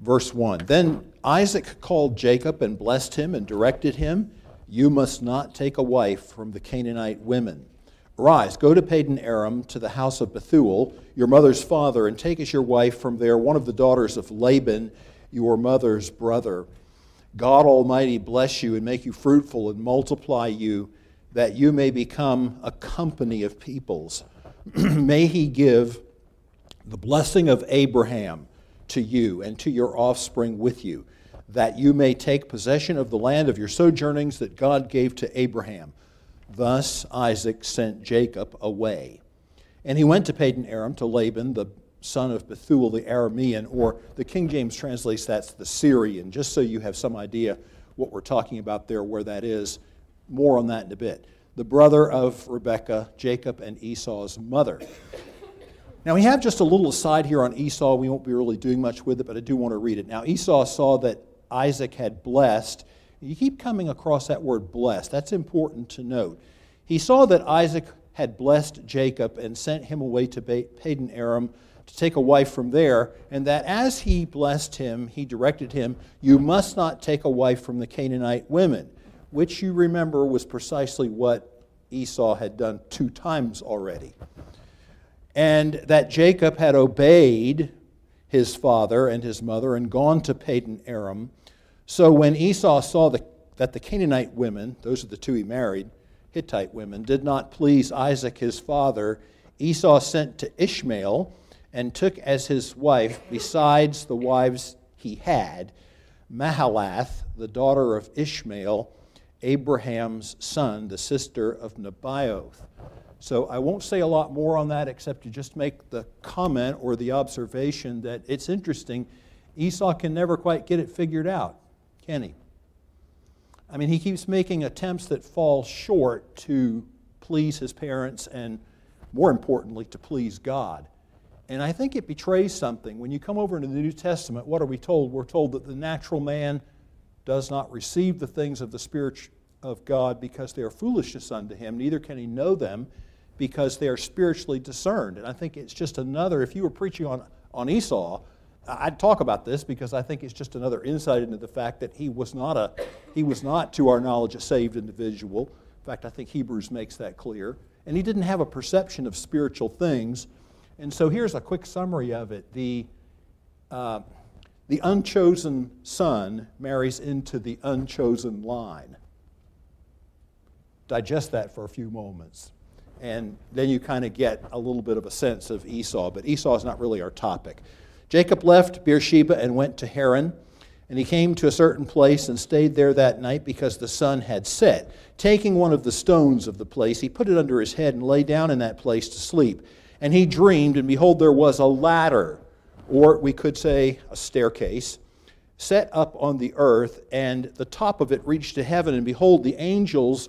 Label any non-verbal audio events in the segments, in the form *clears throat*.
Verse 1 Then Isaac called Jacob and blessed him and directed him, You must not take a wife from the Canaanite women. Arise, go to Padan Aram to the house of Bethuel, your mother's father, and take as your wife from there one of the daughters of Laban, your mother's brother. God Almighty bless you and make you fruitful and multiply you, that you may become a company of peoples. *clears throat* may He give the blessing of Abraham to you and to your offspring with you, that you may take possession of the land of your sojournings that God gave to Abraham. Thus Isaac sent Jacob away. And he went to Padan Aram to Laban, the son of Bethuel the Aramean, or the King James translates that's the Syrian, just so you have some idea what we're talking about there, where that is. More on that in a bit. The brother of Rebekah, Jacob, and Esau's mother. Now, we have just a little aside here on Esau. We won't be really doing much with it, but I do want to read it. Now, Esau saw that Isaac had blessed. You keep coming across that word blessed. That's important to note. He saw that Isaac had blessed Jacob and sent him away to Padan Aram to take a wife from there, and that as he blessed him, he directed him, You must not take a wife from the Canaanite women, which you remember was precisely what Esau had done two times already. And that Jacob had obeyed his father and his mother and gone to Padan Aram. So when Esau saw the, that the Canaanite women, those are the two he married, Hittite women, did not please Isaac his father, Esau sent to Ishmael and took as his wife, besides the wives he had, Mahalath, the daughter of Ishmael, Abraham's son, the sister of Nebaioth. So I won't say a lot more on that except to just make the comment or the observation that it's interesting. Esau can never quite get it figured out, can he? I mean, he keeps making attempts that fall short to please his parents and, more importantly, to please God. And I think it betrays something. When you come over into the New Testament, what are we told? We're told that the natural man does not receive the things of the Spirit of God because they are foolishness unto him, neither can he know them because they are spiritually discerned. And I think it's just another, if you were preaching on, on Esau, I'd talk about this because I think it's just another insight into the fact that he was not a he was not to our knowledge a saved individual. In fact, I think Hebrews makes that clear. And he didn't have a perception of spiritual things and so here's a quick summary of it. The, uh, the unchosen son marries into the unchosen line. Digest that for a few moments. And then you kind of get a little bit of a sense of Esau, but Esau is not really our topic. Jacob left Beersheba and went to Haran. And he came to a certain place and stayed there that night because the sun had set. Taking one of the stones of the place, he put it under his head and lay down in that place to sleep. And he dreamed, and behold, there was a ladder, or we could say a staircase, set up on the earth, and the top of it reached to heaven. And behold, the angels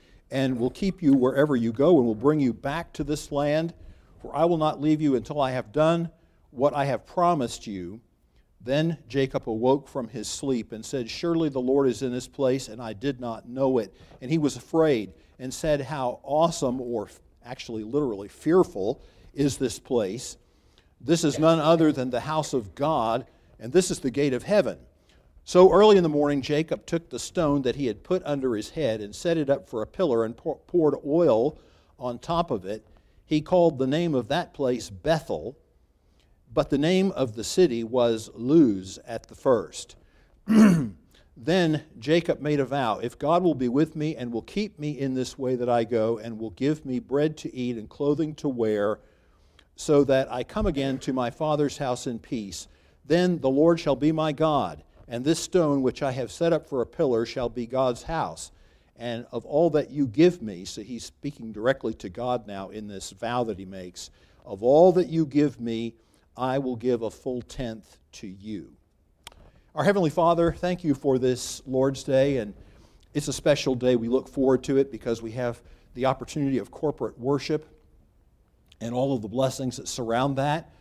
and will keep you wherever you go, and will bring you back to this land. For I will not leave you until I have done what I have promised you. Then Jacob awoke from his sleep and said, Surely the Lord is in this place, and I did not know it. And he was afraid and said how awesome, or actually literally fearful, is this place. This is none other than the house of God, and this is the gate of heaven. So early in the morning, Jacob took the stone that he had put under his head and set it up for a pillar and poured oil on top of it. He called the name of that place Bethel, but the name of the city was Luz at the first. *clears throat* Then Jacob made a vow if God will be with me and will keep me in this way that I go, and will give me bread to eat and clothing to wear, so that I come again to my father's house in peace, then the Lord shall be my God, and this stone which I have set up for a pillar shall be God's house. And of all that you give me, so he's speaking directly to God now in this vow that he makes, of all that you give me, I will give a full tenth to you. Our Heavenly Father, thank you for this Lord's Day, and it's a special day. We look forward to it because we have the opportunity of corporate worship and all of the blessings that surround that.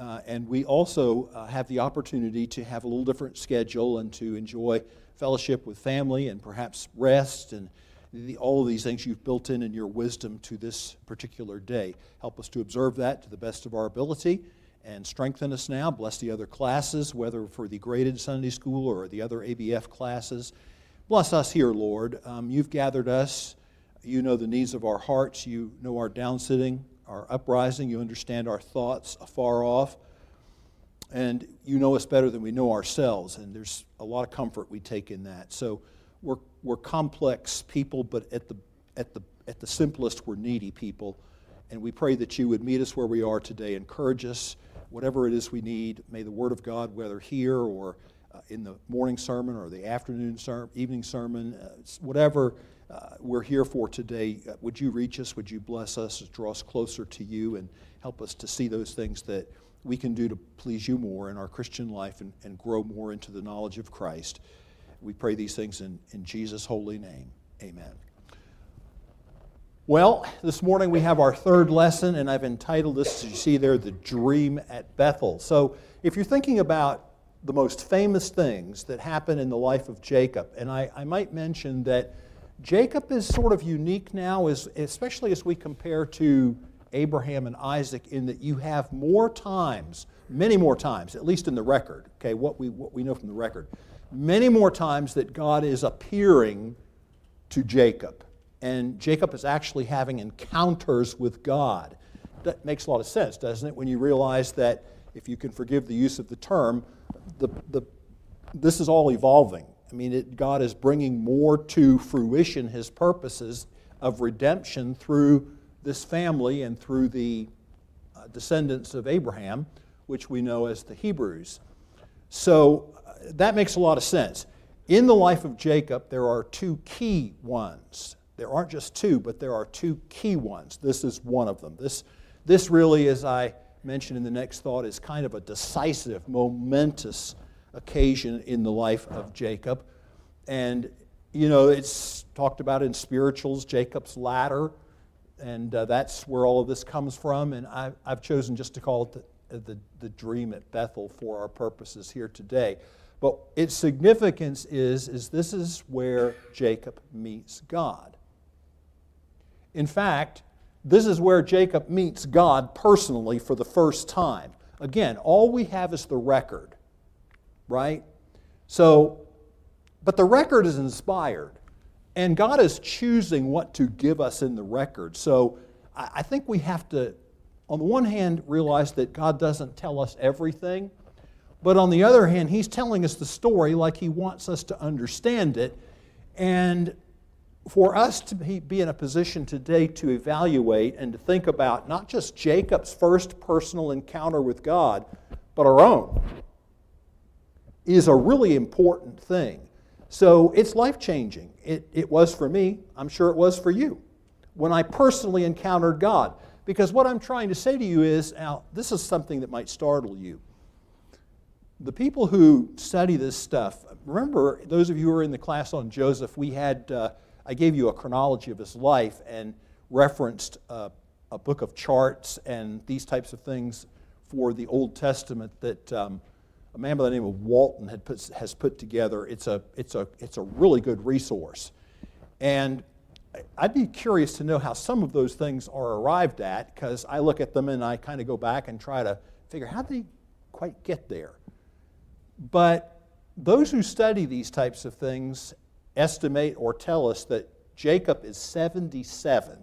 Uh, and we also uh, have the opportunity to have a little different schedule and to enjoy fellowship with family and perhaps rest and the, all of these things you've built in in your wisdom to this particular day. Help us to observe that to the best of our ability and strengthen us now. Bless the other classes, whether for the graded Sunday school or the other ABF classes. Bless us here, Lord. Um, you've gathered us. You know the needs of our hearts. You know our downsitting, our uprising. You understand our thoughts afar off. And you know us better than we know ourselves. And there's a lot of comfort we take in that. So we're, we're complex people, but at the, at, the, at the simplest, we're needy people. And we pray that you would meet us where we are today, encourage us, whatever it is we need. May the Word of God, whether here or uh, in the morning sermon or the afternoon ser- evening sermon, uh, whatever uh, we're here for today, uh, would you reach us? Would you bless us, draw us closer to you, and help us to see those things that we can do to please you more in our Christian life and, and grow more into the knowledge of Christ? We pray these things in, in Jesus' holy name. Amen. Well, this morning we have our third lesson, and I've entitled this, as you see there, The Dream at Bethel. So, if you're thinking about the most famous things that happen in the life of Jacob, and I, I might mention that Jacob is sort of unique now, as, especially as we compare to Abraham and Isaac, in that you have more times, many more times, at least in the record, okay, what we, what we know from the record, many more times that God is appearing to Jacob and Jacob is actually having encounters with God. That makes a lot of sense, doesn't it? When you realize that, if you can forgive the use of the term, the, the, this is all evolving. I mean, it, God is bringing more to fruition his purposes of redemption through this family and through the uh, descendants of Abraham, which we know as the Hebrews. So uh, that makes a lot of sense. In the life of Jacob, there are two key ones there aren't just two, but there are two key ones. This is one of them. This, this really, as I mentioned in the next thought, is kind of a decisive, momentous occasion in the life of Jacob. And, you know, it's talked about in spirituals, Jacob's ladder, and uh, that's where all of this comes from. And I, have chosen just to call it the, the, the dream at Bethel for our purposes here today. But its significance is, is this is where Jacob meets God. In fact, this is where Jacob meets God personally for the first time. Again, all we have is the record, right? So, but the record is inspired, and God is choosing what to give us in the record. So, I think we have to, on the one hand, realize that God doesn't tell us everything, but on the other hand, He's telling us the story like He wants us to understand it. And for us to be in a position today to evaluate and to think about not just Jacob's first personal encounter with God, but our own, is a really important thing. So it's life changing. It, it was for me. I'm sure it was for you when I personally encountered God. Because what I'm trying to say to you is now, this is something that might startle you. The people who study this stuff, remember, those of you who were in the class on Joseph, we had. Uh, I gave you a chronology of his life and referenced uh, a book of charts and these types of things for the Old Testament that um, a man by the name of Walton had put, has put together. It's a, it's, a, it's a really good resource. And I'd be curious to know how some of those things are arrived at because I look at them and I kind of go back and try to figure how did they quite get there. But those who study these types of things estimate or tell us that Jacob is 77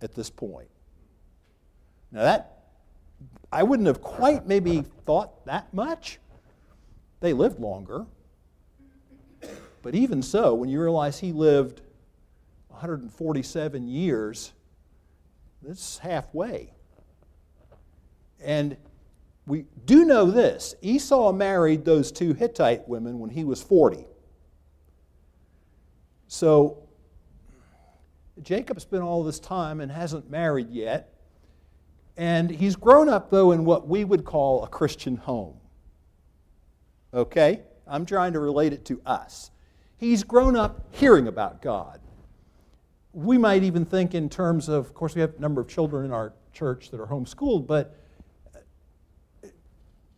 at this point. Now, that, I wouldn't have quite maybe thought that much. They lived longer. But even so, when you realize he lived 147 years, that's halfway. And we do know this Esau married those two Hittite women when he was 40. So Jacob spent all this time and hasn't married yet. And he's grown up, though, in what we would call a Christian home. okay? I'm trying to relate it to us. He's grown up hearing about God. We might even think in terms of, of course, we have a number of children in our church that are homeschooled, but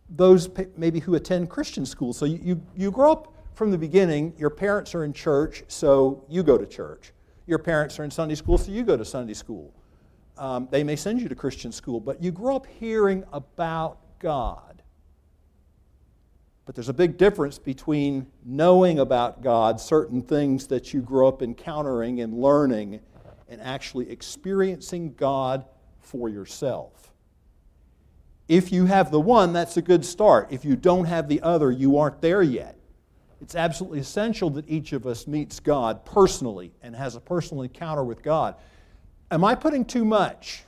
those maybe who attend Christian schools. So you, you, you grow up from the beginning, your parents are in church, so you go to church. Your parents are in Sunday school, so you go to Sunday school. Um, they may send you to Christian school, but you grow up hearing about God. But there's a big difference between knowing about God, certain things that you grow up encountering and learning, and actually experiencing God for yourself. If you have the one, that's a good start. If you don't have the other, you aren't there yet. It's absolutely essential that each of us meets God personally and has a personal encounter with God. Am I putting too much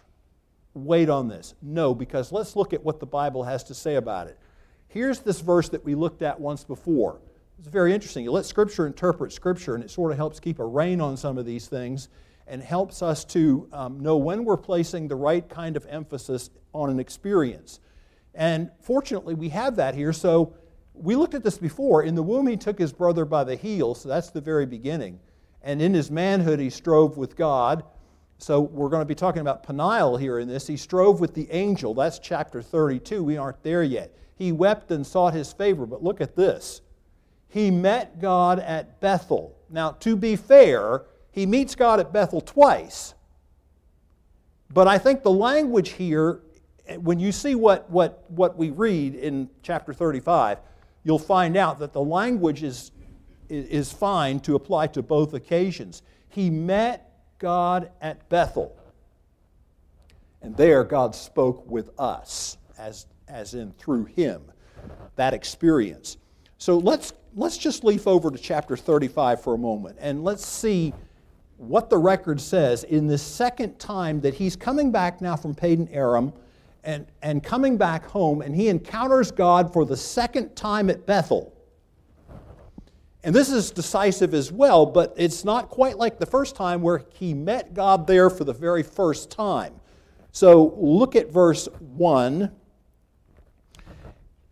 weight on this? No, because let's look at what the Bible has to say about it. Here's this verse that we looked at once before. It's very interesting. You let Scripture interpret Scripture, and it sort of helps keep a rein on some of these things and helps us to um, know when we're placing the right kind of emphasis on an experience. And fortunately, we have that here. So we looked at this before. In the womb, he took his brother by the heel, so that's the very beginning. And in his manhood, he strove with God. So we're going to be talking about Peniel here in this. He strove with the angel. That's chapter 32. We aren't there yet. He wept and sought his favor. But look at this. He met God at Bethel. Now, to be fair, he meets God at Bethel twice. But I think the language here, when you see what, what, what we read in chapter 35, you'll find out that the language is, is fine to apply to both occasions. He met God at Bethel. And there, God spoke with us, as, as in through him, that experience. So let's, let's just leaf over to chapter 35 for a moment and let's see what the record says in this second time that he's coming back now from Padan Aram and, and coming back home, and he encounters God for the second time at Bethel. And this is decisive as well, but it's not quite like the first time where he met God there for the very first time. So look at verse 1.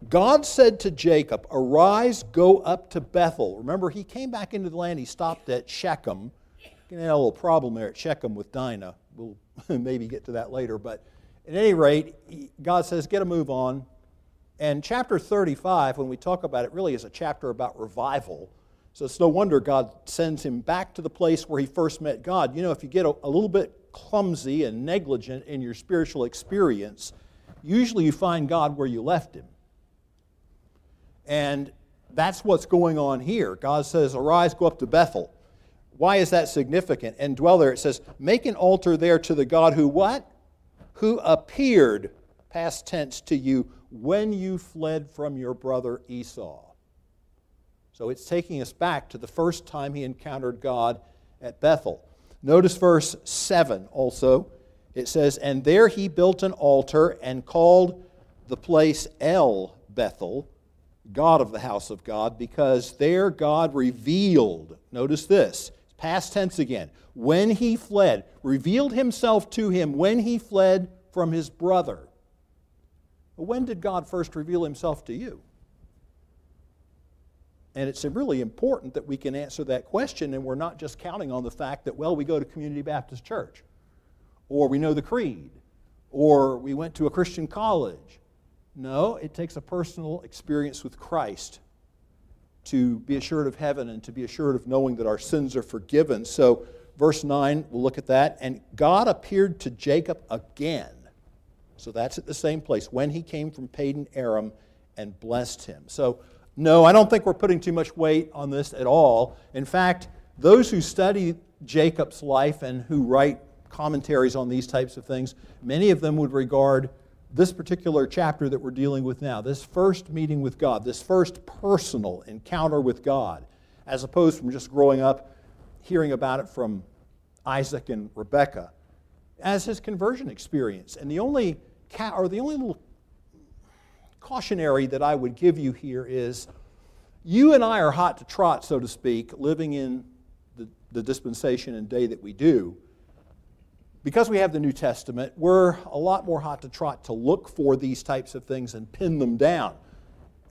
God said to Jacob, Arise, go up to Bethel. Remember, he came back into the land, he stopped at Shechem. He had a little problem there at Shechem with Dinah. We'll *laughs* maybe get to that later. But at any rate, God says, Get a move on. And chapter 35, when we talk about it, really is a chapter about revival. So it's no wonder God sends him back to the place where he first met God. You know, if you get a, a little bit clumsy and negligent in your spiritual experience, usually you find God where you left him. And that's what's going on here. God says, Arise, go up to Bethel. Why is that significant? And dwell there, it says, Make an altar there to the God who what? Who appeared, past tense, to you when you fled from your brother Esau. So it's taking us back to the first time he encountered God at Bethel. Notice verse 7 also. It says, And there he built an altar and called the place El Bethel, God of the house of God, because there God revealed, notice this, past tense again, when he fled, revealed himself to him when he fled from his brother. when did God first reveal himself to you? And it's really important that we can answer that question and we're not just counting on the fact that, well, we go to Community Baptist Church, or we know the creed, or we went to a Christian college. No, it takes a personal experience with Christ to be assured of heaven and to be assured of knowing that our sins are forgiven. So, verse 9, we'll look at that. And God appeared to Jacob again. So that's at the same place when he came from Padan Aram and blessed him. So, no, I don't think we're putting too much weight on this at all. In fact, those who study Jacob's life and who write commentaries on these types of things, many of them would regard this particular chapter that we're dealing with now, this first meeting with God, this first personal encounter with God, as opposed from just growing up hearing about it from Isaac and Rebekah, as his conversion experience. And the only, or the only little cautionary that I would give you here is you and I are hot to trot, so to speak, living in the, the dispensation and day that we do. Because we have the New Testament, we're a lot more hot to trot to look for these types of things and pin them down.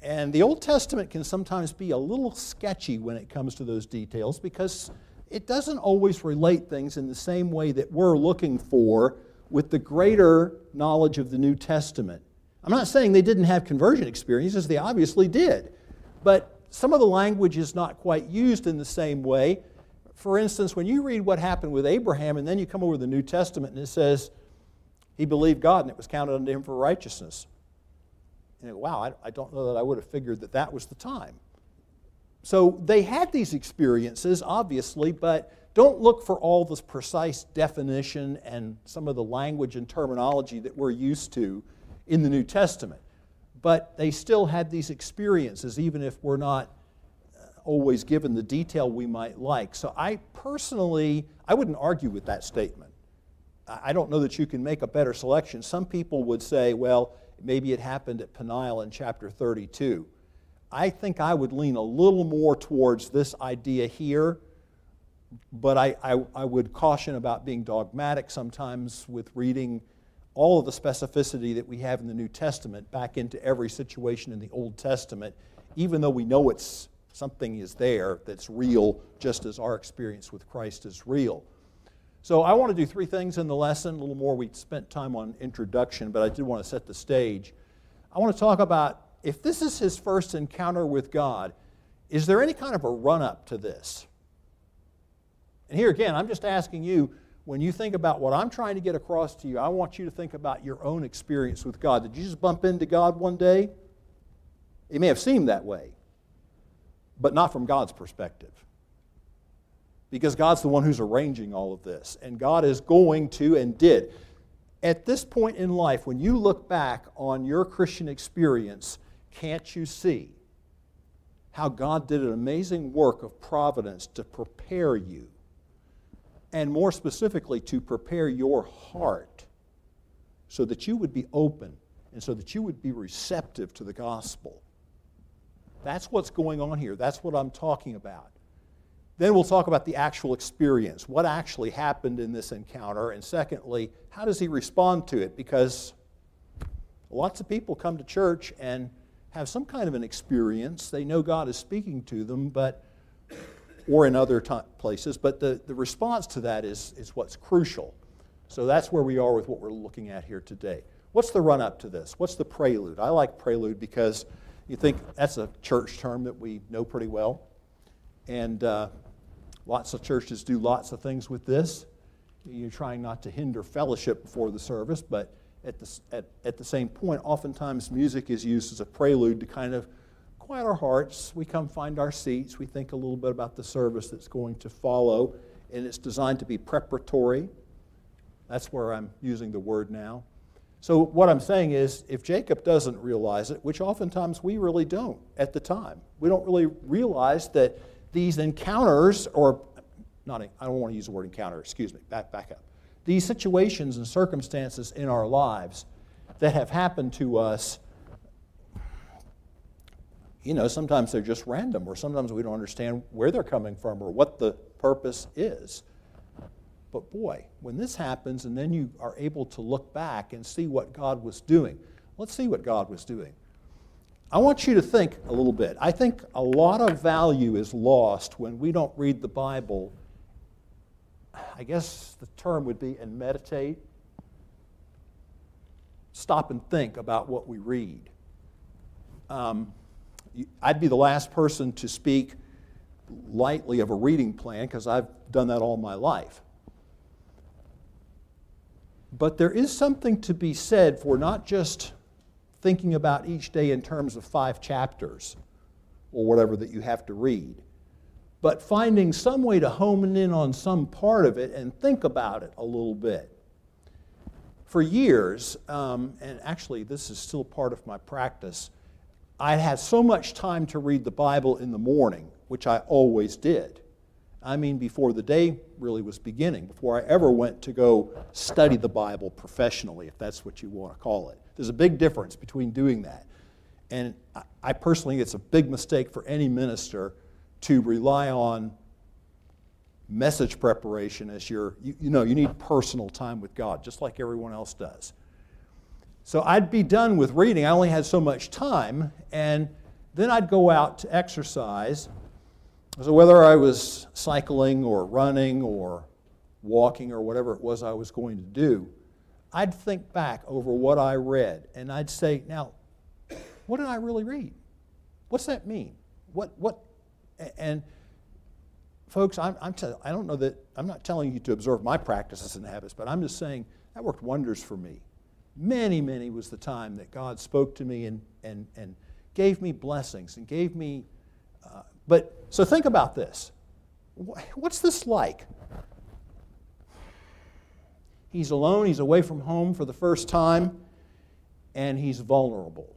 And the Old Testament can sometimes be a little sketchy when it comes to those details because it doesn't always relate things in the same way that we're looking for with the greater knowledge of the New Testament. I'm not saying they didn't have conversion experiences, they obviously did. But some of the language is not quite used in the same way. For instance, when you read what happened with Abraham and then you come over to the New Testament and it says, he believed God and it was counted unto him for righteousness. And you wow, I, I don't know that I would have figured that that was the time. So they had these experiences, obviously, but don't look for all this precise definition and some of the language and terminology that we're used to in the New Testament. But they still had these experiences, even if we're not uh, always given the detail we might like. So I personally, I wouldn't argue with that statement. I don't know that you can make a better selection. Some people would say, well, maybe it happened at Peniel in chapter 32. I think I would lean a little more towards this idea here, but I, I, I would caution about being dogmatic sometimes with reading all of the specificity that we have in the New Testament back into every situation in the Old Testament, even though we know it's something is there that's real, just as our experience with Christ is real. So I want to do three things in the lesson. A little more, we spent time on introduction, but I did want to set the stage. I want to talk about if this is his first encounter with God, is there any kind of a run up to this? And here again, I'm just asking you when you think about what I'm trying to get across to you, I want you to think about your own experience with God. Did you just bump into God one day? It may have seemed that way, but not from God's perspective. Because God's the one who's arranging all of this, and God is going to and did. At this point in life, when you look back on your Christian experience, can't you see how God did an amazing work of providence to prepare you and more specifically, to prepare your heart so that you would be open and so that you would be receptive to the gospel. That's what's going on here. That's what I'm talking about. Then we'll talk about the actual experience. What actually happened in this encounter? And secondly, how does he respond to it? Because lots of people come to church and have some kind of an experience. They know God is speaking to them, but or in other places, but the, the response to that is, is what's crucial. So that's where we are with what we're looking at here today. What's the run up to this? What's the prelude? I like prelude because you think that's a church term that we know pretty well. And uh, lots of churches do lots of things with this. You're trying not to hinder fellowship before the service, but at the, at, at the same point, oftentimes music is used as a prelude to kind of quiet our hearts. We come find our seats. We think a little bit about the service that's going to follow, and it's designed to be preparatory. That's where I'm using the word now. So, what I'm saying is, if Jacob doesn't realize it, which oftentimes we really don't at the time, we don't really realize that these encounters, or not, I don't want to use the word encounter, excuse me, back, back up. These situations and circumstances in our lives that have happened to us you know, sometimes they're just random, or sometimes we don't understand where they're coming from or what the purpose is. But boy, when this happens and then you are able to look back and see what God was doing, let's see what God was doing. I want you to think a little bit. I think a lot of value is lost when we don't read the Bible. I guess the term would be and meditate. Stop and think about what we read. Um, I'd be the last person to speak lightly of a reading plan because I've done that all my life. But there is something to be said for not just thinking about each day in terms of five chapters or whatever that you have to read, but finding some way to hone in on some part of it and think about it a little bit. For years, um, and actually this is still part of my practice, I had so much time to read the Bible in the morning, which I always did. I mean, before the day really was beginning, before I ever went to go study the Bible professionally, if that's what you want to call it. There's a big difference between doing that. And I personally think it's a big mistake for any minister to rely on message preparation as your, you, you know, you need personal time with God, just like everyone else does. So I'd be done with reading. I only had so much time, and then I'd go out to exercise. So whether I was cycling or running or walking or whatever it was I was going to do, I'd think back over what I read and I'd say, now, what did I really read? What's that mean? What, what, and folks, I'm, I'm I don't know that, I'm not telling you to observe my practices and habits, but I'm just saying that worked wonders for me. Many, many was the time that God spoke to me and, and, and gave me blessings and gave me, uh, but so think about this. What's this like? He's alone, he's away from home for the first time, and he's vulnerable.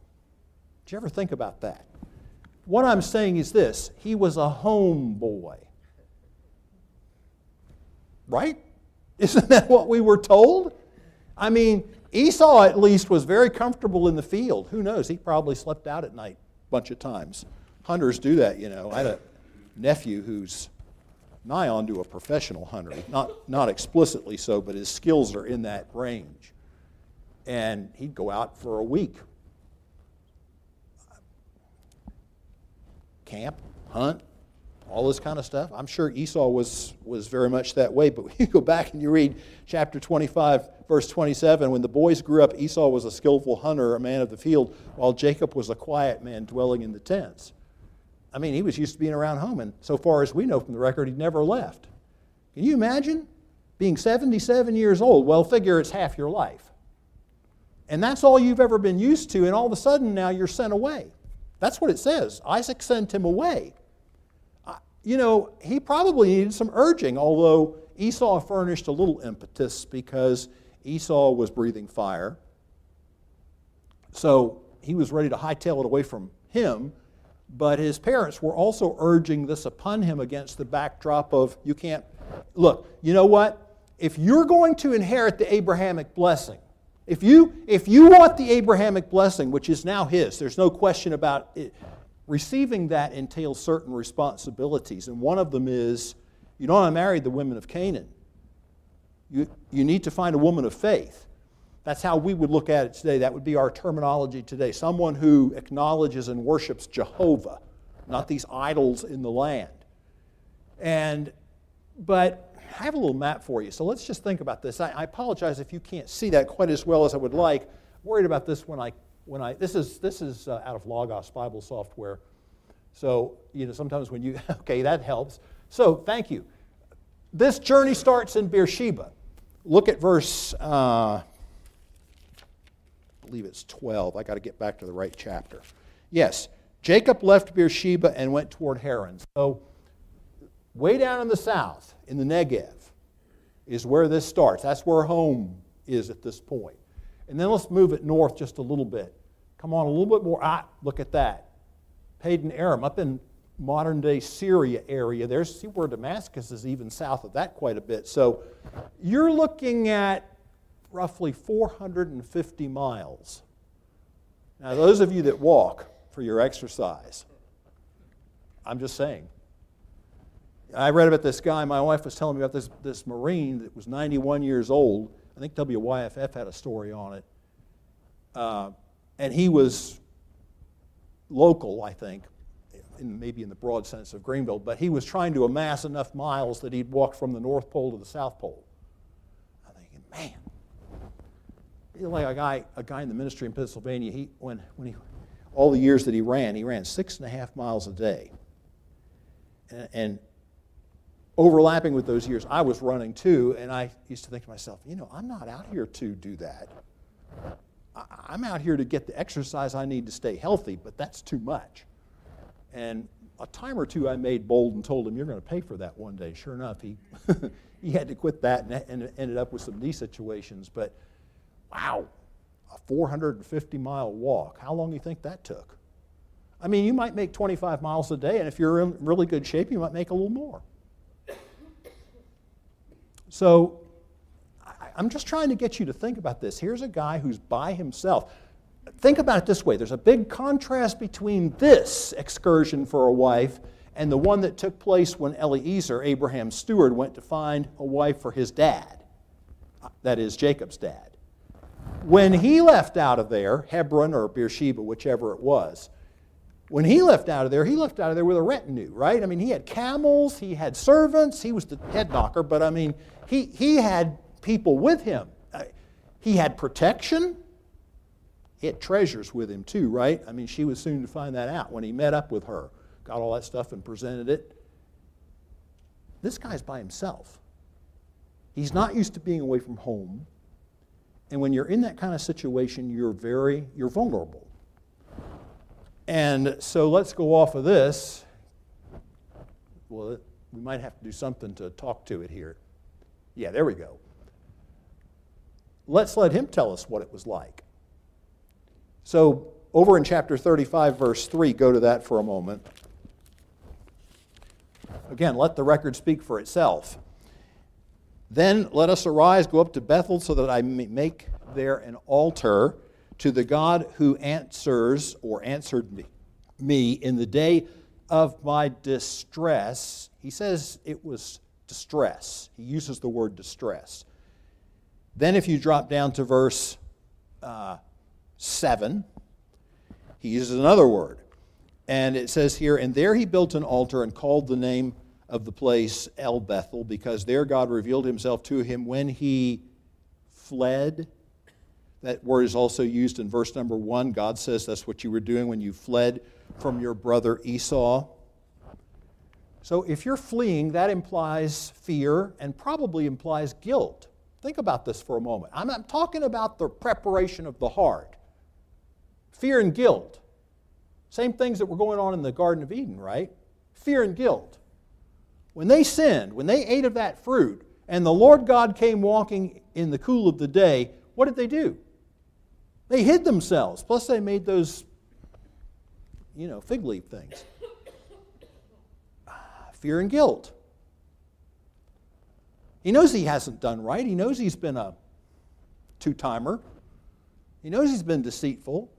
Did you ever think about that? What I'm saying is this he was a home boy. Right? *laughs* Isn't that what we were told? I mean, Esau at least was very comfortable in the field. Who knows? He probably slept out at night a bunch of times. Hunters do that, you know. I had a nephew who's nigh on to a professional hunter. Not, not explicitly so, but his skills are in that range. And he'd go out for a week camp, hunt, all this kind of stuff. I'm sure Esau was, was very much that way, but when *laughs* you go back and you read chapter 25, verse 27, when the boys grew up, Esau was a skillful hunter, a man of the field, while Jacob was a quiet man dwelling in the tents. I mean, he was used to being around home, and so far as we know from the record, he never left. Can you imagine being 77 years old? Well, figure it's half your life. And that's all you've ever been used to, and all of a sudden now you're sent away. That's what it says. Isaac sent him away. You know, he probably needed some urging, although Esau furnished a little impetus because Esau was breathing fire. So he was ready to hightail it away from him, but his parents were also urging this upon him against the backdrop of you can't. Look, you know what? If you're going to inherit the Abrahamic blessing, if you, if you want the Abrahamic blessing, which is now his, there's no question about it, receiving that entails certain responsibilities. And one of them is you don't want to marry the women of Canaan. You, you need to find a woman of faith. That's how we would look at it today. That would be our terminology today. Someone who acknowledges and worships Jehovah, not these idols in the land. And, but I have a little map for you. So let's just think about this. I, I apologize if you can't see that quite as well as I would like. I'm worried about this when I when I this is this is uh, out of Logos Bible software. So you know sometimes when you *laughs* okay that helps. So thank you. This journey starts in Beersheba. Look at verse. Uh, I believe it's 12. I got to get back to the right chapter. Yes, Jacob left Beersheba and went toward Haran. So way down in the south, in the Negev, is where this starts. That's where home is at this point. And then let's move it north just a little bit. Come on, a little bit more. Ah, look at that. Padan Aram, up in modern day Syria area. There's see where Damascus is even south of that quite a bit. So you're looking at roughly 450 miles. Now, those of you that walk for your exercise, I'm just saying, I read about this guy. My wife was telling me about this, this Marine that was 91 years old. I think WYFF had a story on it. Uh, and he was local, I think, in, maybe in the broad sense of Greenville, but he was trying to amass enough miles that he'd walk from the North Pole to the South Pole. I'm thinking, man, like a guy, a guy in the ministry in Pennsylvania, he, when, when he, all the years that he ran, he ran six and a half miles a day. And, and overlapping with those years, I was running too, and I used to think to myself, you know, I'm not out here to do that. I'm out here to get the exercise I need to stay healthy, but that's too much. And a time or two I made bold and told him, You're going to pay for that one day. Sure enough, he, *laughs* he had to quit that and, ended up with some knee situations. But wow, a 450 mile walk. How long do you think that took? I mean, you might make 25 miles a day, and if you're in really good shape, you might make a little more. So I'm just trying to get you to think about this. Here's a guy who's by himself. Think about it this way there's a big contrast between this excursion for a wife and the one that took place when Eliezer, Abraham's steward, went to find a wife for his dad. That is, Jacob's dad. When he left out of there, Hebron or Beersheba, whichever it was, when he left out of there, he left out of there with a retinue, right? I mean, he had camels, he had servants, he was the head knocker, but I mean, he, he had people with him. Uh, he had protection. Had treasures with him too, right? I mean, she was soon to find that out when he met up with her, got all that stuff and presented it. This guy's by himself. He's not used to being away from home. And when you're in that kind of situation, you're very, you're vulnerable. And so let's go off of this. Well, we might have to do something to talk to it here. Yeah, there we go. Let's let him tell us what it was like. So, over in chapter 35, verse 3, go to that for a moment. Again, let the record speak for itself. Then let us arise, go up to Bethel, so that I may make there an altar to the God who answers or answered me, me in the day of my distress. He says it was distress. He uses the word distress. Then, if you drop down to verse uh, 7, he uses another word. And it says here, And there he built an altar and called the name of the place El Bethel, because there God revealed himself to him when he fled that word is also used in verse number one. God says that's what you were doing when you fled from your brother Esau. So if you're fleeing, that implies fear and probably implies guilt. Think about this for a moment. I'm, I'm talking about the preparation of the heart. Fear and guilt. Same things that were going on in the Garden of Eden, right? Fear and guilt. When they sinned, when they ate of that fruit, and the Lord God came walking in the cool of the day, what did they do? They hid themselves. Plus, they made those, you know, fig leaf things. Ah, fear and guilt. He knows he hasn't done right. He knows he's been a two timer. He knows he's been deceitful.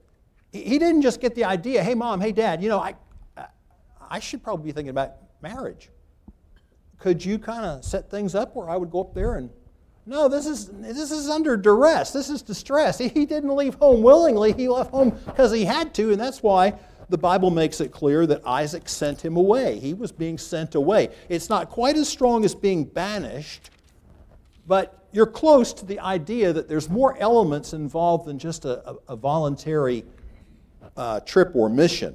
He didn't just get the idea, hey, mom, hey, dad, you know, I, I should probably be thinking about marriage. Could you kind of set things up where I would go up there and no, this is, this is under duress. This is distress. He didn't leave home willingly. He left home because he had to, and that's why the Bible makes it clear that Isaac sent him away. He was being sent away. It's not quite as strong as being banished, but you're close to the idea that there's more elements involved than just a, a, a voluntary uh, trip or mission.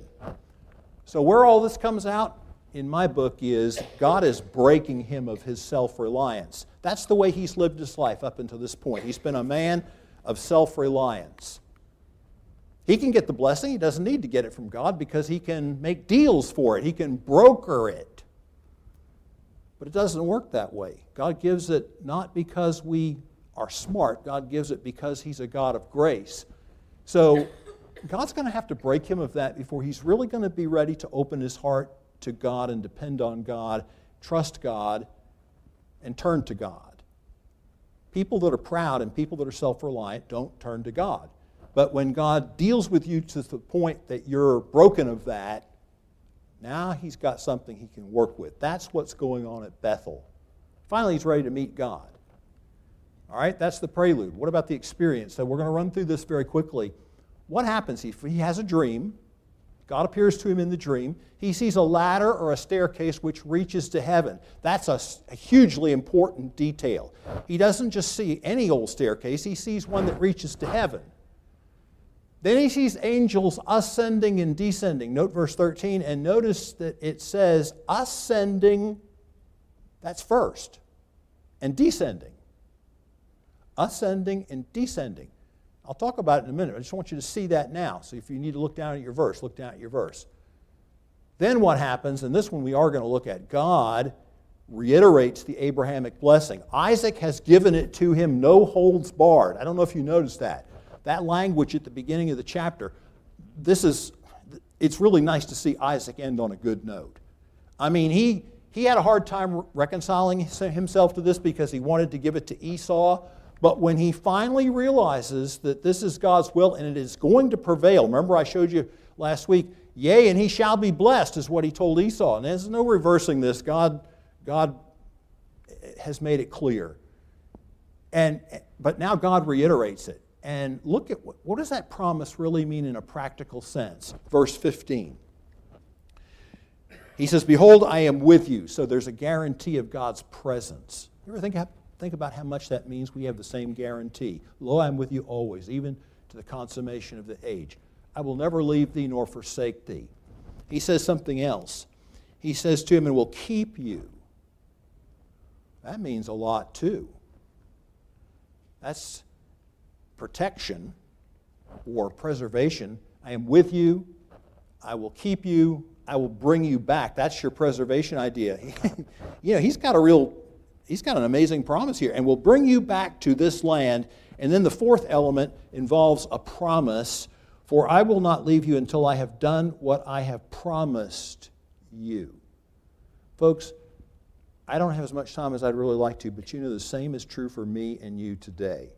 So, where all this comes out in my book is God is breaking him of his self reliance. That's the way he's lived his life up until this point. He's been a man of self reliance. He can get the blessing, he doesn't need to get it from God because he can make deals for it, he can broker it. But it doesn't work that way. God gives it not because we are smart, God gives it because he's a God of grace. So, God's going to have to break him of that before he's really going to be ready to open his heart to God and depend on God, trust God, and turn to God. People that are proud and people that are self reliant don't turn to God. But when God deals with you to the point that you're broken of that, now He's got something He can work with. That's what's going on at Bethel. Finally, He's ready to meet God. All right, that's the prelude. What about the experience? So we're going to run through this very quickly. What happens? He, he has a dream. God appears to him in the dream. He sees a ladder or a staircase which reaches to heaven. That's a, a, hugely important detail. He doesn't just see any old staircase, he sees one that reaches to heaven. Then he sees angels ascending and descending. Note verse 13, and notice that it says ascending, that's first, and descending. Ascending and descending. I'll talk about it in a minute. I just want you to see that now. So if you need to look down at your verse, look down at your verse. Then what happens, and this one we are going to look at, God reiterates the Abrahamic blessing. Isaac has given it to him no holds barred. I don't know if you noticed that. That language at the beginning of the chapter, this is, it's really nice to see Isaac end on a good note. I mean, he, he had a hard time reconciling himself to this because he wanted to give it to Esau. But when he finally realizes that this is God's will and it is going to prevail, remember I showed you last week, yea, and he shall be blessed, is what he told Esau. And there's no reversing this. God, God has made it clear. And, but now God reiterates it. And look at what, what does that promise really mean in a practical sense? Verse 15. He says, Behold, I am with you. So there's a guarantee of God's presence. You ever think, think about how much that means? We have the same guarantee. Lo, I'm with you always, even to the consummation of the age. I will never leave thee nor forsake thee. He says something else. He says to him, and will keep you. That means a lot too. That's protection or preservation. I am with you. I will keep you. I will bring you back. That's your preservation idea. *laughs* you know, he's got a real, he's got an amazing promise here. And will bring you back to this land. And then the fourth element involves a promise For I will not leave you until I have done what I have promised you. Folks, I don't have as much time as I'd really like to, but you know the same is true for me and you today.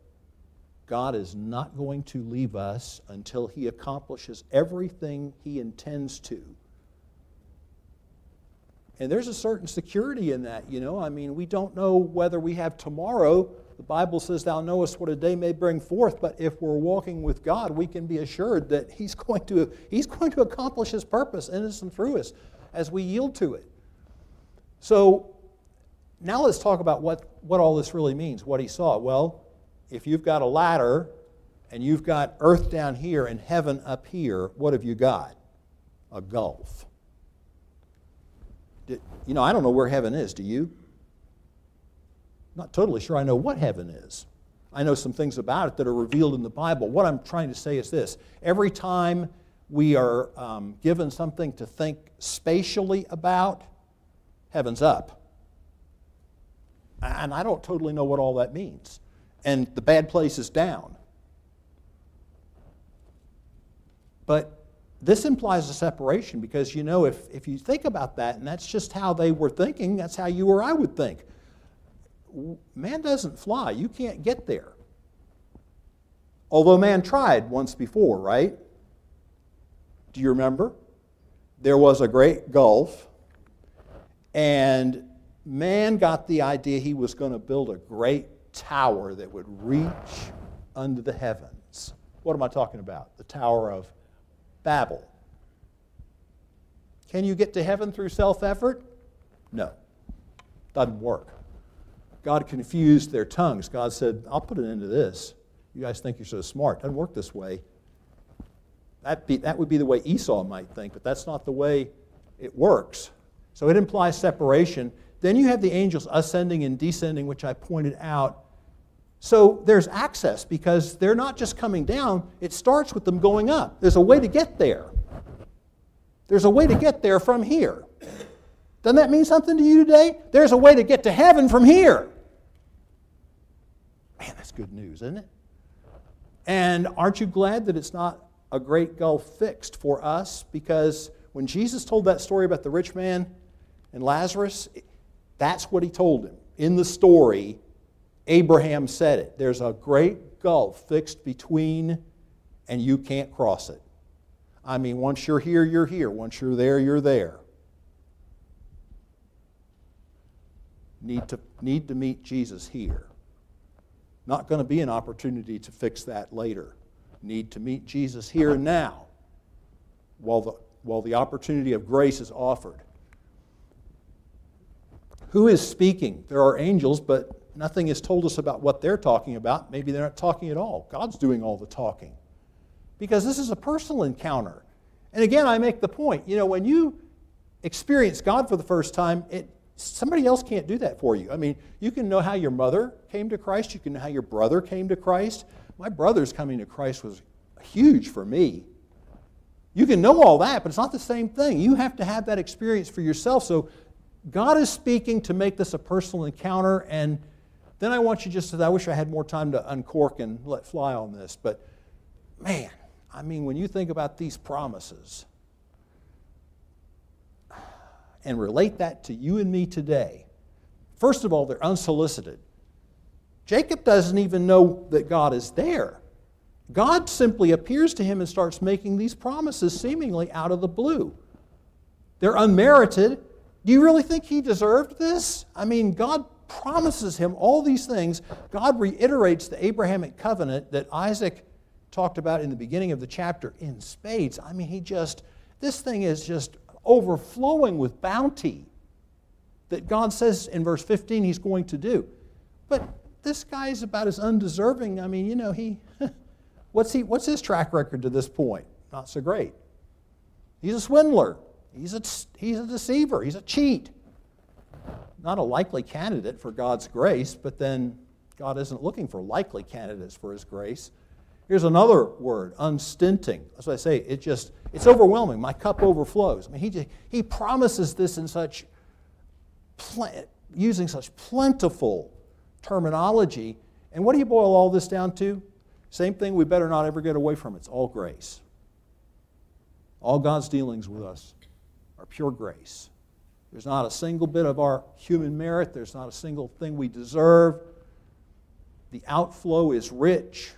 God is not going to leave us until He accomplishes everything He intends to. And there's a certain security in that, you know. I mean, we don't know whether we have tomorrow. The Bible says, Thou knowest what a day may bring forth, but if we're walking with God, we can be assured that He's *laughs* going to, he's going to accomplish His purpose in us and through us as we yield to it. So, now let's talk about what, what all this really means, what he saw. Well, if you've got a ladder and you've got earth down here and heaven up here, what have you got? A gulf. You know, I don't know where heaven is. Do you? Not totally sure I know what heaven is. I know some things about it that are revealed in the Bible. What I'm trying to say is this every time we are um, given something to think spatially about, heaven's up. And I don't totally know what all that means. And the bad place is down. But this implies a separation because, you know, if, if you think about that, and that's just how they were thinking, that's how you or I would think. Man doesn't fly, you can't get there. Although man tried once before, right? Do you remember? There was a great gulf, and man got the idea he was going to build a great tower that would reach under the heavens. What am I talking about? The Tower of Babel. Can you get to heaven through self effort? No. Doesn't work. God confused their tongues. God said, I'll put an end to this. You guys think you're so smart. Doesn't work this way. That, be, that would be the way Esau might think, but that's not the way it works. So it implies separation. Then you have the angels ascending and descending, which I pointed out. So there's access because they're not just coming down, it starts with them going up. There's a way to get there. There's a way to get there from here. Doesn't that mean something to you today? There's a way to get to heaven from here. Man, that's good news, isn't it? And aren't you glad that it's not a great gulf fixed for us? Because when Jesus told that story about the rich man and Lazarus, that's what he told him. In the story, Abraham said it. There's a great gulf fixed between, and you can't cross it. I mean, once you're here, you're here. Once you're there, you're there. Need to, need to meet Jesus here. Not going to be an opportunity to fix that later. Need to meet Jesus here and now while the, while the opportunity of grace is offered. Who is speaking? There are angels, but nothing has told us about what they're talking about. Maybe they're not talking at all. God's doing all the talking. Because this is a personal encounter. And again, I make the point you know, when you experience God for the first time, it, somebody else can't do that for you. I mean, you can know how your mother came to Christ, you can know how your brother came to Christ. My brother's coming to Christ was huge for me. You can know all that, but it's not the same thing. You have to have that experience for yourself. So God is speaking to make this a personal encounter, and then I want you just to, I wish I had more time to uncork and let fly on this, but man, I mean, when you think about these promises and relate that to you and me today, first of all, they're unsolicited. Jacob doesn't even know that God is there. God simply appears to him and starts making these promises seemingly out of the blue. They're unmerited, do you really think he deserved this? I mean, God promises him all these things. God reiterates the Abrahamic covenant that Isaac talked about in the beginning of the chapter in spades. I mean, he just, this thing is just overflowing with bounty that God says in verse 15 he's going to do. But this guy is about as undeserving. I mean, you know, he *laughs* what's he what's his track record to this point? Not so great. He's a swindler. He's a, he's a deceiver. He's a cheat. Not a likely candidate for God's grace, but then God isn't looking for likely candidates for his grace. Here's another word, unstinting. That's what I say. It just, it's overwhelming. My cup overflows. I mean, he, he promises this in such, using such plentiful terminology. And what do you boil all this down to? Same thing we better not ever get away from. It's all grace. All God's dealings with us are pure grace. There's not a single bit of our human merit, there's not a single thing we deserve. The outflow is rich.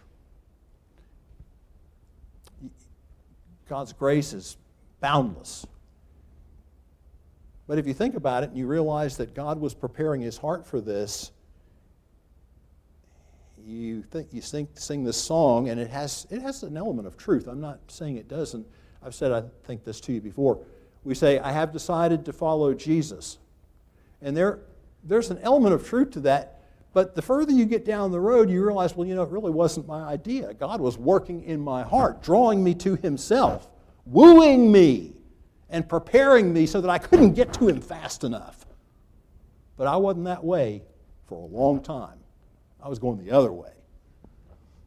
God's grace is boundless. But if you think about it and you realize that God was preparing his heart for this, you think you sing, sing this song and it has it has an element of truth. I'm not saying it doesn't. I've said I think this to you before. We say, I have decided to follow Jesus. And there, there's an element of truth to that but the further you get down the road, you realize, well, you know, it really wasn't my idea. God was working in my heart, drawing me to Himself, wooing me, and preparing me so that I couldn't get to Him fast enough. But I wasn't that way for a long time. I was going the other way.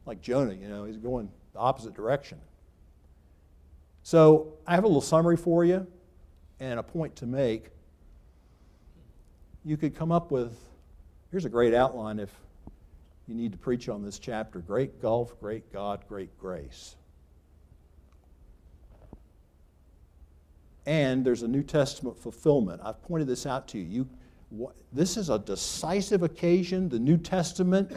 Like Jonah, you know, he's going the opposite direction. So I have a little summary for you and a point to make. You could come up with Here's a great outline if you need to preach on this chapter Great Gulf, Great God, Great Grace. And there's a New Testament fulfillment. I've pointed this out to you. you this is a decisive occasion. The New Testament,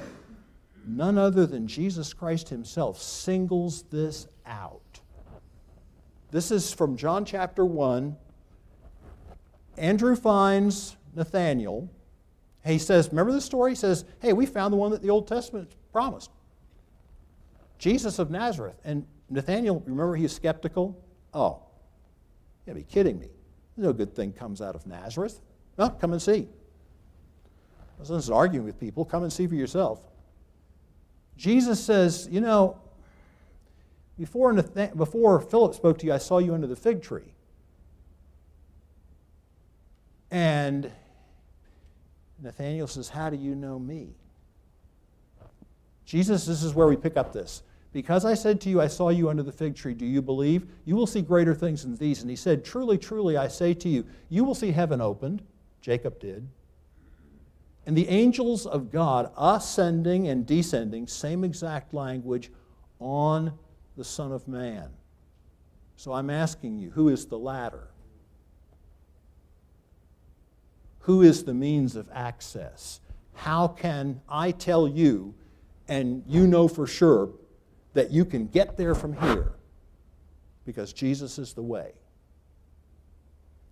none other than Jesus Christ Himself, singles this out. This is from John chapter 1. Andrew finds Nathanael he says, remember the story? He says, hey, we found the one that the Old Testament promised. Jesus of Nazareth. And Nathaniel, remember he's skeptical? Oh, you gotta be kidding me. No good thing comes out of Nazareth. No, come and see. This is arguing with people. Come and see for yourself. Jesus says, you know, before, Nathan- before Philip spoke to you, I saw you under the fig tree. And Nathanael says, How do you know me? Jesus, this is where we pick up this. Because I said to you, I saw you under the fig tree, do you believe? You will see greater things than these. And he said, Truly, truly, I say to you, you will see heaven opened. Jacob did. And the angels of God ascending and descending, same exact language, on the Son of Man. So I'm asking you, who is the ladder? Who is the means of access? How can I tell you, and you know for sure, that you can get there from here? Because Jesus is the way.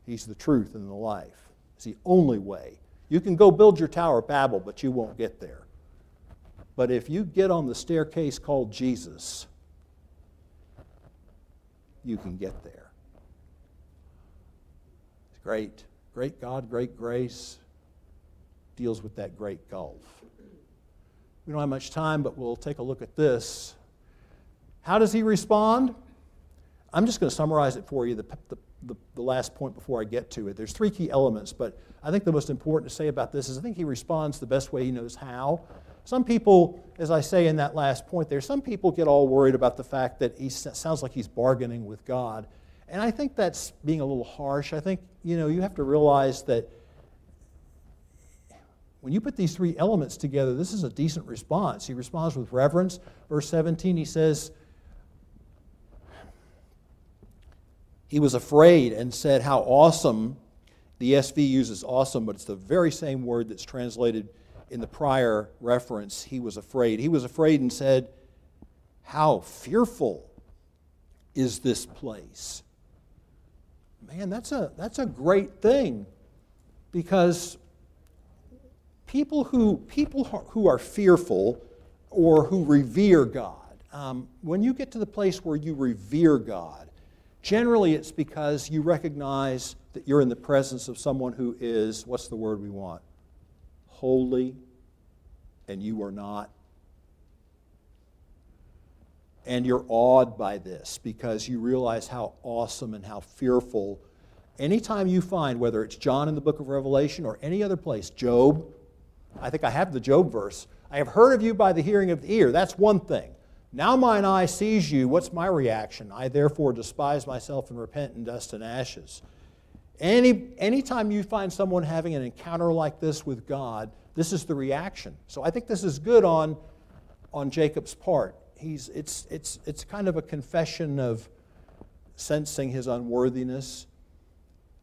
He's the truth and the life. It's the only way. You can go build your Tower of Babel, but you won't get there. But if you get on the staircase called Jesus, you can get there. It's great. Great God, great grace deals with that great gulf. We don't have much time, but we'll take a look at this. How does he respond? I'm just going to summarize it for you, the, the, the, the, last point before I get to it. There's three key elements, but I think the most important to say about this is I think he responds the best way he knows how. Some people, as I say in that last point there, some people get all worried about the fact that he sounds like he's bargaining with God. And I think that's being a little harsh. I think, you know, you have to realize that when you put these three elements together, this is a decent response. He responds with reverence. Verse 17, he says, He was afraid and said, How awesome. The ESV uses awesome, but it's the very same word that's translated in the prior reference. He was afraid. He was afraid and said, How fearful is this place? Man, that's a, that's a great thing because people who, people who are fearful or who revere God, um, when you get to the place where you revere God, Generally, it's because you recognize that you're in the presence of someone who is, what's the word we want? Holy, and you are not. And you're awed by this because you realize how awesome and how fearful. Anytime you find, whether it's John in the book of Revelation or any other place, Job, I think I have the Job verse. I have heard of you by the hearing of the ear. That's one thing. Now mine eye sees you. What's my reaction? I therefore despise myself and repent in dust and ashes. Any, anytime you find someone having an encounter like this with God, this is the reaction. So I think this is good on, on Jacob's part. He's, it's, it's, it's kind of a confession of sensing his unworthiness.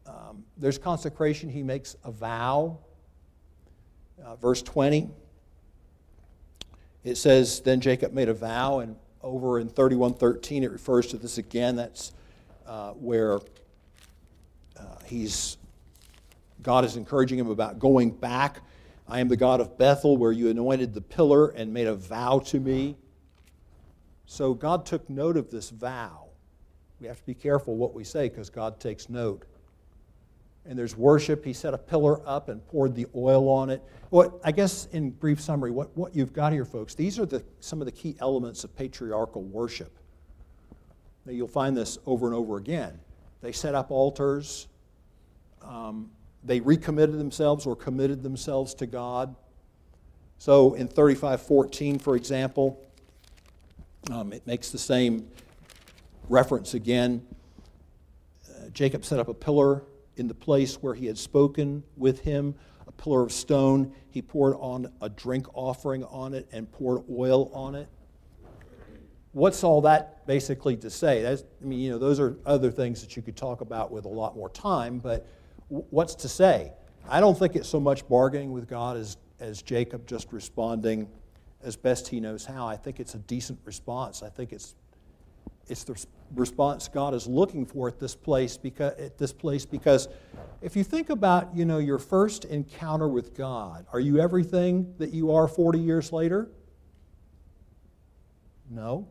Um, there's consecration. He makes a vow. Uh, verse 20 it says, Then Jacob made a vow, and over in 31:13 it refers to this again. That's uh, where uh, he's God is encouraging him about going back. I am the God of Bethel, where you anointed the pillar and made a vow to me. So God took note of this vow. We have to be careful what we say because God takes note and there's worship. He set a pillar up and poured the oil on it. What I guess in brief summary, what, what you've got here, folks, these are the, some of the key elements of patriarchal worship. Now, you'll find this over and over again. They set up altars. Um, they recommitted themselves or committed themselves to God. So in 35:14, for example, um, it makes the same reference again. Uh, Jacob set up a pillar in the place where he had spoken with him, a pillar of stone. He poured on a drink offering on it and poured oil on it. What's all that basically to say? That's, I mean, you know, those are other things that you could talk about with a lot more time, but what's to say? I don't think it's so much bargaining with God as, as Jacob just responding as best he knows how. I think it's a decent response. I think it's, it's the response God is looking for at this place because at this place because if you think about you know your first encounter with God, are you everything that you are 40 years later? No.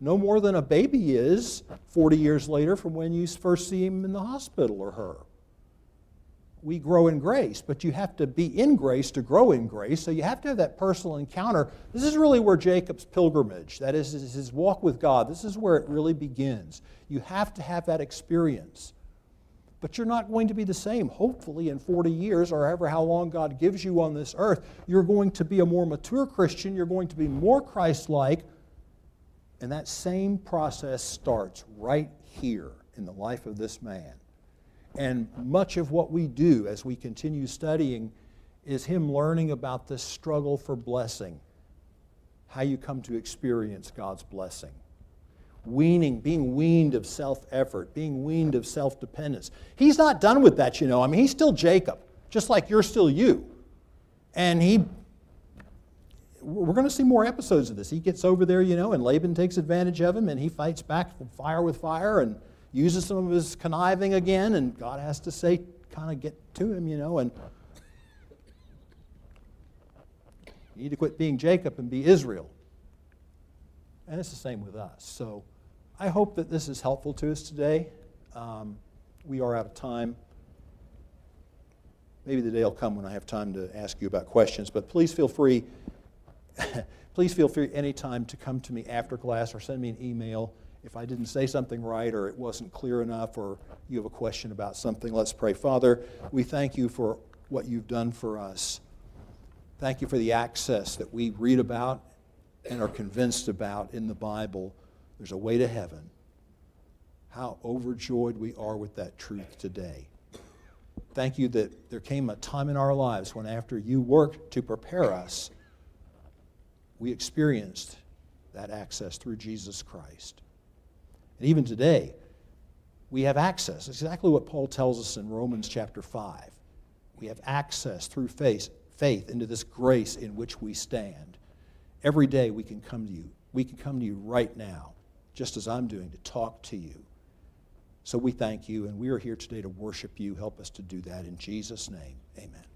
No more than a baby is 40 years later from when you first see him in the hospital or her we grow in grace, but you have to be in grace to grow in grace. So you have to have that personal encounter. This is really where Jacob's pilgrimage, that is his walk with God, this is where it really begins. You have to have that experience. But you're not going to be the same. Hopefully, in 40 years or ever how long God gives you on this earth, you're going to be a more mature Christian. You're going to be more Christ like. And that same process starts right here in the life of this man. And much of what we do as we continue studying is Him learning about this struggle for blessing, how you come to experience God's blessing. Weaning, being weaned of self effort, being weaned of self dependence. He's not done with that, you know. I mean, he's still Jacob, just like you're still you. And he, we're going to see more episodes of this. He gets over there, you know, and Laban takes advantage of him and he fights back fire with fire and uses some of his conniving again, and God has to say, kind of get to him, you know, and you need to quit being Jacob and be Israel. And it's the same with us. So I hope that this is helpful to us today. Um, we are out of time. Maybe the day will come when I have time to ask you about questions, but please feel free. *laughs* please feel free anytime to come to me after class or send me an email if I didn't say something right or it wasn't clear enough or you have a question about something, let's pray. Father, we thank you for what you've done for us. Thank you for the access that we read about and are convinced about in the Bible. There's a way to heaven. How overjoyed we are with that truth today. Thank you that there came a time in our lives when, after you worked to prepare us, we experienced that access through Jesus Christ. And even today, we have access. It's exactly what Paul tells us in Romans chapter 5. We have access through faith, faith into this grace in which we stand. Every day we can come to you. We can come to you right now, just as I'm doing, to talk to you. So we thank you, and we are here today to worship you. Help us to do that in Jesus' name. Amen.